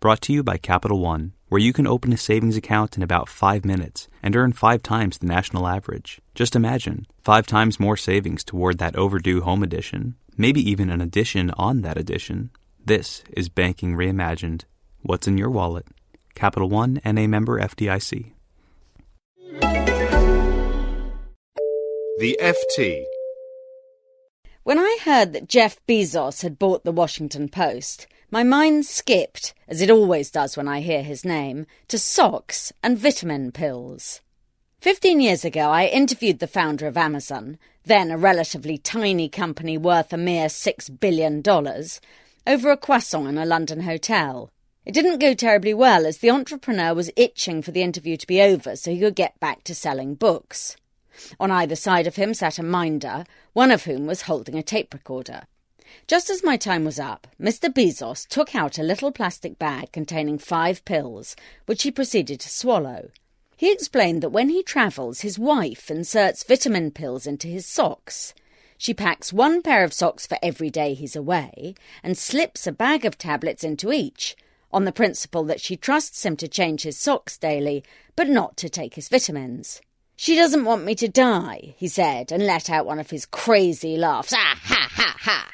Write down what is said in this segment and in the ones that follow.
Brought to you by Capital One, where you can open a savings account in about five minutes and earn five times the national average. Just imagine five times more savings toward that overdue home edition, maybe even an addition on that addition. This is Banking Reimagined. What's in your wallet? Capital One and a member FDIC. The FT. When I heard that Jeff Bezos had bought the Washington Post, my mind skipped, as it always does when I hear his name, to socks and vitamin pills. Fifteen years ago, I interviewed the founder of Amazon, then a relatively tiny company worth a mere six billion dollars, over a croissant in a London hotel. It didn't go terribly well as the entrepreneur was itching for the interview to be over so he could get back to selling books. On either side of him sat a minder, one of whom was holding a tape recorder. Just as my time was up, Mr. Bezos took out a little plastic bag containing five pills, which he proceeded to swallow. He explained that when he travels, his wife inserts vitamin pills into his socks. She packs one pair of socks for every day he's away and slips a bag of tablets into each, on the principle that she trusts him to change his socks daily, but not to take his vitamins. She doesn't want me to die, he said, and let out one of his crazy laughs. Ah, ha, ha, ha.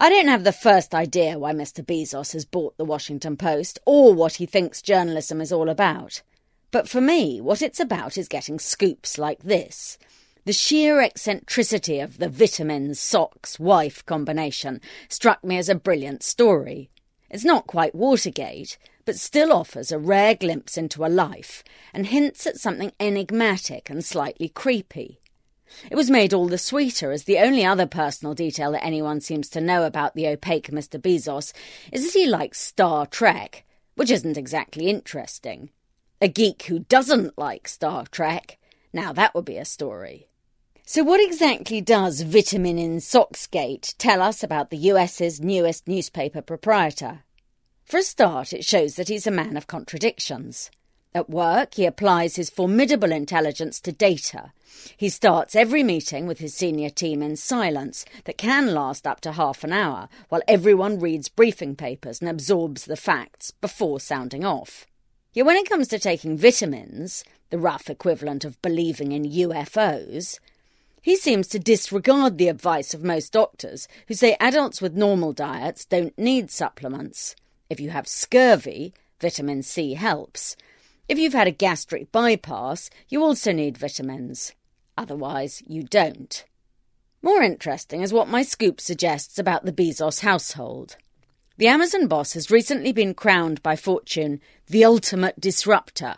I don't have the first idea why Mr. Bezos has bought the Washington Post or what he thinks journalism is all about. But for me, what it's about is getting scoops like this. The sheer eccentricity of the vitamin socks, wife combination struck me as a brilliant story. It's not quite Watergate, but still offers a rare glimpse into a life and hints at something enigmatic and slightly creepy. It was made all the sweeter as the only other personal detail that anyone seems to know about the opaque Mr. Bezos is that he likes Star Trek, which isn't exactly interesting. A geek who doesn't like Star Trek, now that would be a story. So, what exactly does Vitamin in Socksgate tell us about the US's newest newspaper proprietor? For a start, it shows that he's a man of contradictions. At work, he applies his formidable intelligence to data. He starts every meeting with his senior team in silence that can last up to half an hour, while everyone reads briefing papers and absorbs the facts before sounding off. Yet when it comes to taking vitamins, the rough equivalent of believing in UFOs, he seems to disregard the advice of most doctors who say adults with normal diets don't need supplements. If you have scurvy, vitamin C helps. If you've had a gastric bypass, you also need vitamins. Otherwise, you don't. More interesting is what my scoop suggests about the Bezos household. The Amazon boss has recently been crowned by Fortune the ultimate disruptor.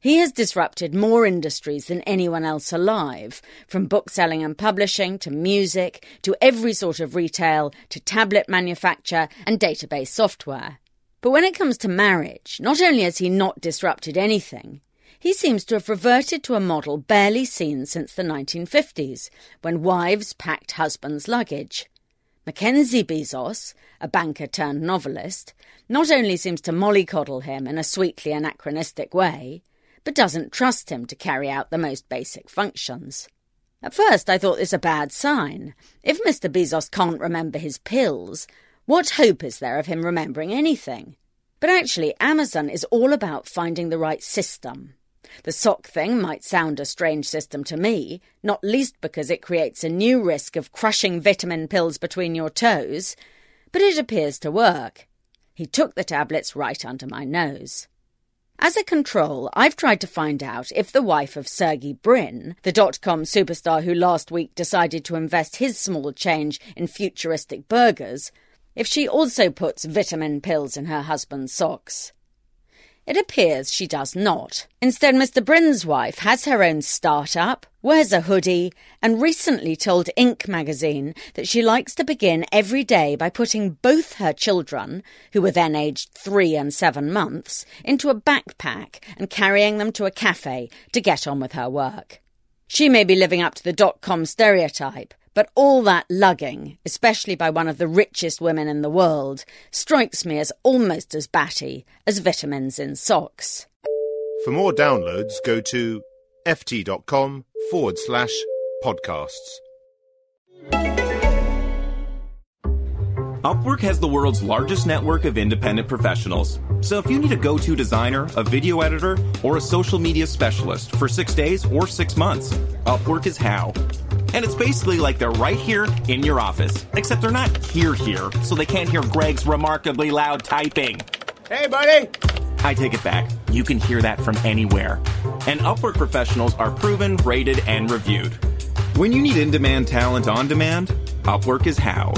He has disrupted more industries than anyone else alive, from bookselling and publishing to music to every sort of retail to tablet manufacture and database software. But when it comes to marriage, not only has he not disrupted anything, he seems to have reverted to a model barely seen since the 1950s, when wives packed husbands' luggage. Mackenzie Bezos, a banker turned novelist, not only seems to mollycoddle him in a sweetly anachronistic way, but doesn't trust him to carry out the most basic functions. At first, I thought this a bad sign. If Mr. Bezos can't remember his pills, what hope is there of him remembering anything? But actually, Amazon is all about finding the right system. The sock thing might sound a strange system to me, not least because it creates a new risk of crushing vitamin pills between your toes, but it appears to work. He took the tablets right under my nose. As a control, I've tried to find out if the wife of Sergey Brin, the dot com superstar who last week decided to invest his small change in futuristic burgers, if she also puts vitamin pills in her husband's socks. It appears she does not. Instead, Mr. Brin's wife has her own start-up, wears a hoodie, and recently told Inc. magazine that she likes to begin every day by putting both her children, who were then aged three and seven months, into a backpack and carrying them to a cafe to get on with her work. She may be living up to the dot-com stereotype, but all that lugging, especially by one of the richest women in the world, strikes me as almost as batty as vitamins in socks. For more downloads, go to ft.com forward slash podcasts. Upwork has the world's largest network of independent professionals. So if you need a go to designer, a video editor, or a social media specialist for six days or six months, Upwork is how. And it's basically like they're right here in your office, except they're not here here, so they can't hear Greg's remarkably loud typing. Hey, buddy! I take it back. You can hear that from anywhere. And Upwork professionals are proven, rated, and reviewed. When you need in demand talent on demand, Upwork is how.